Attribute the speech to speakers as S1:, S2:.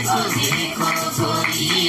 S1: देखो देखो कोई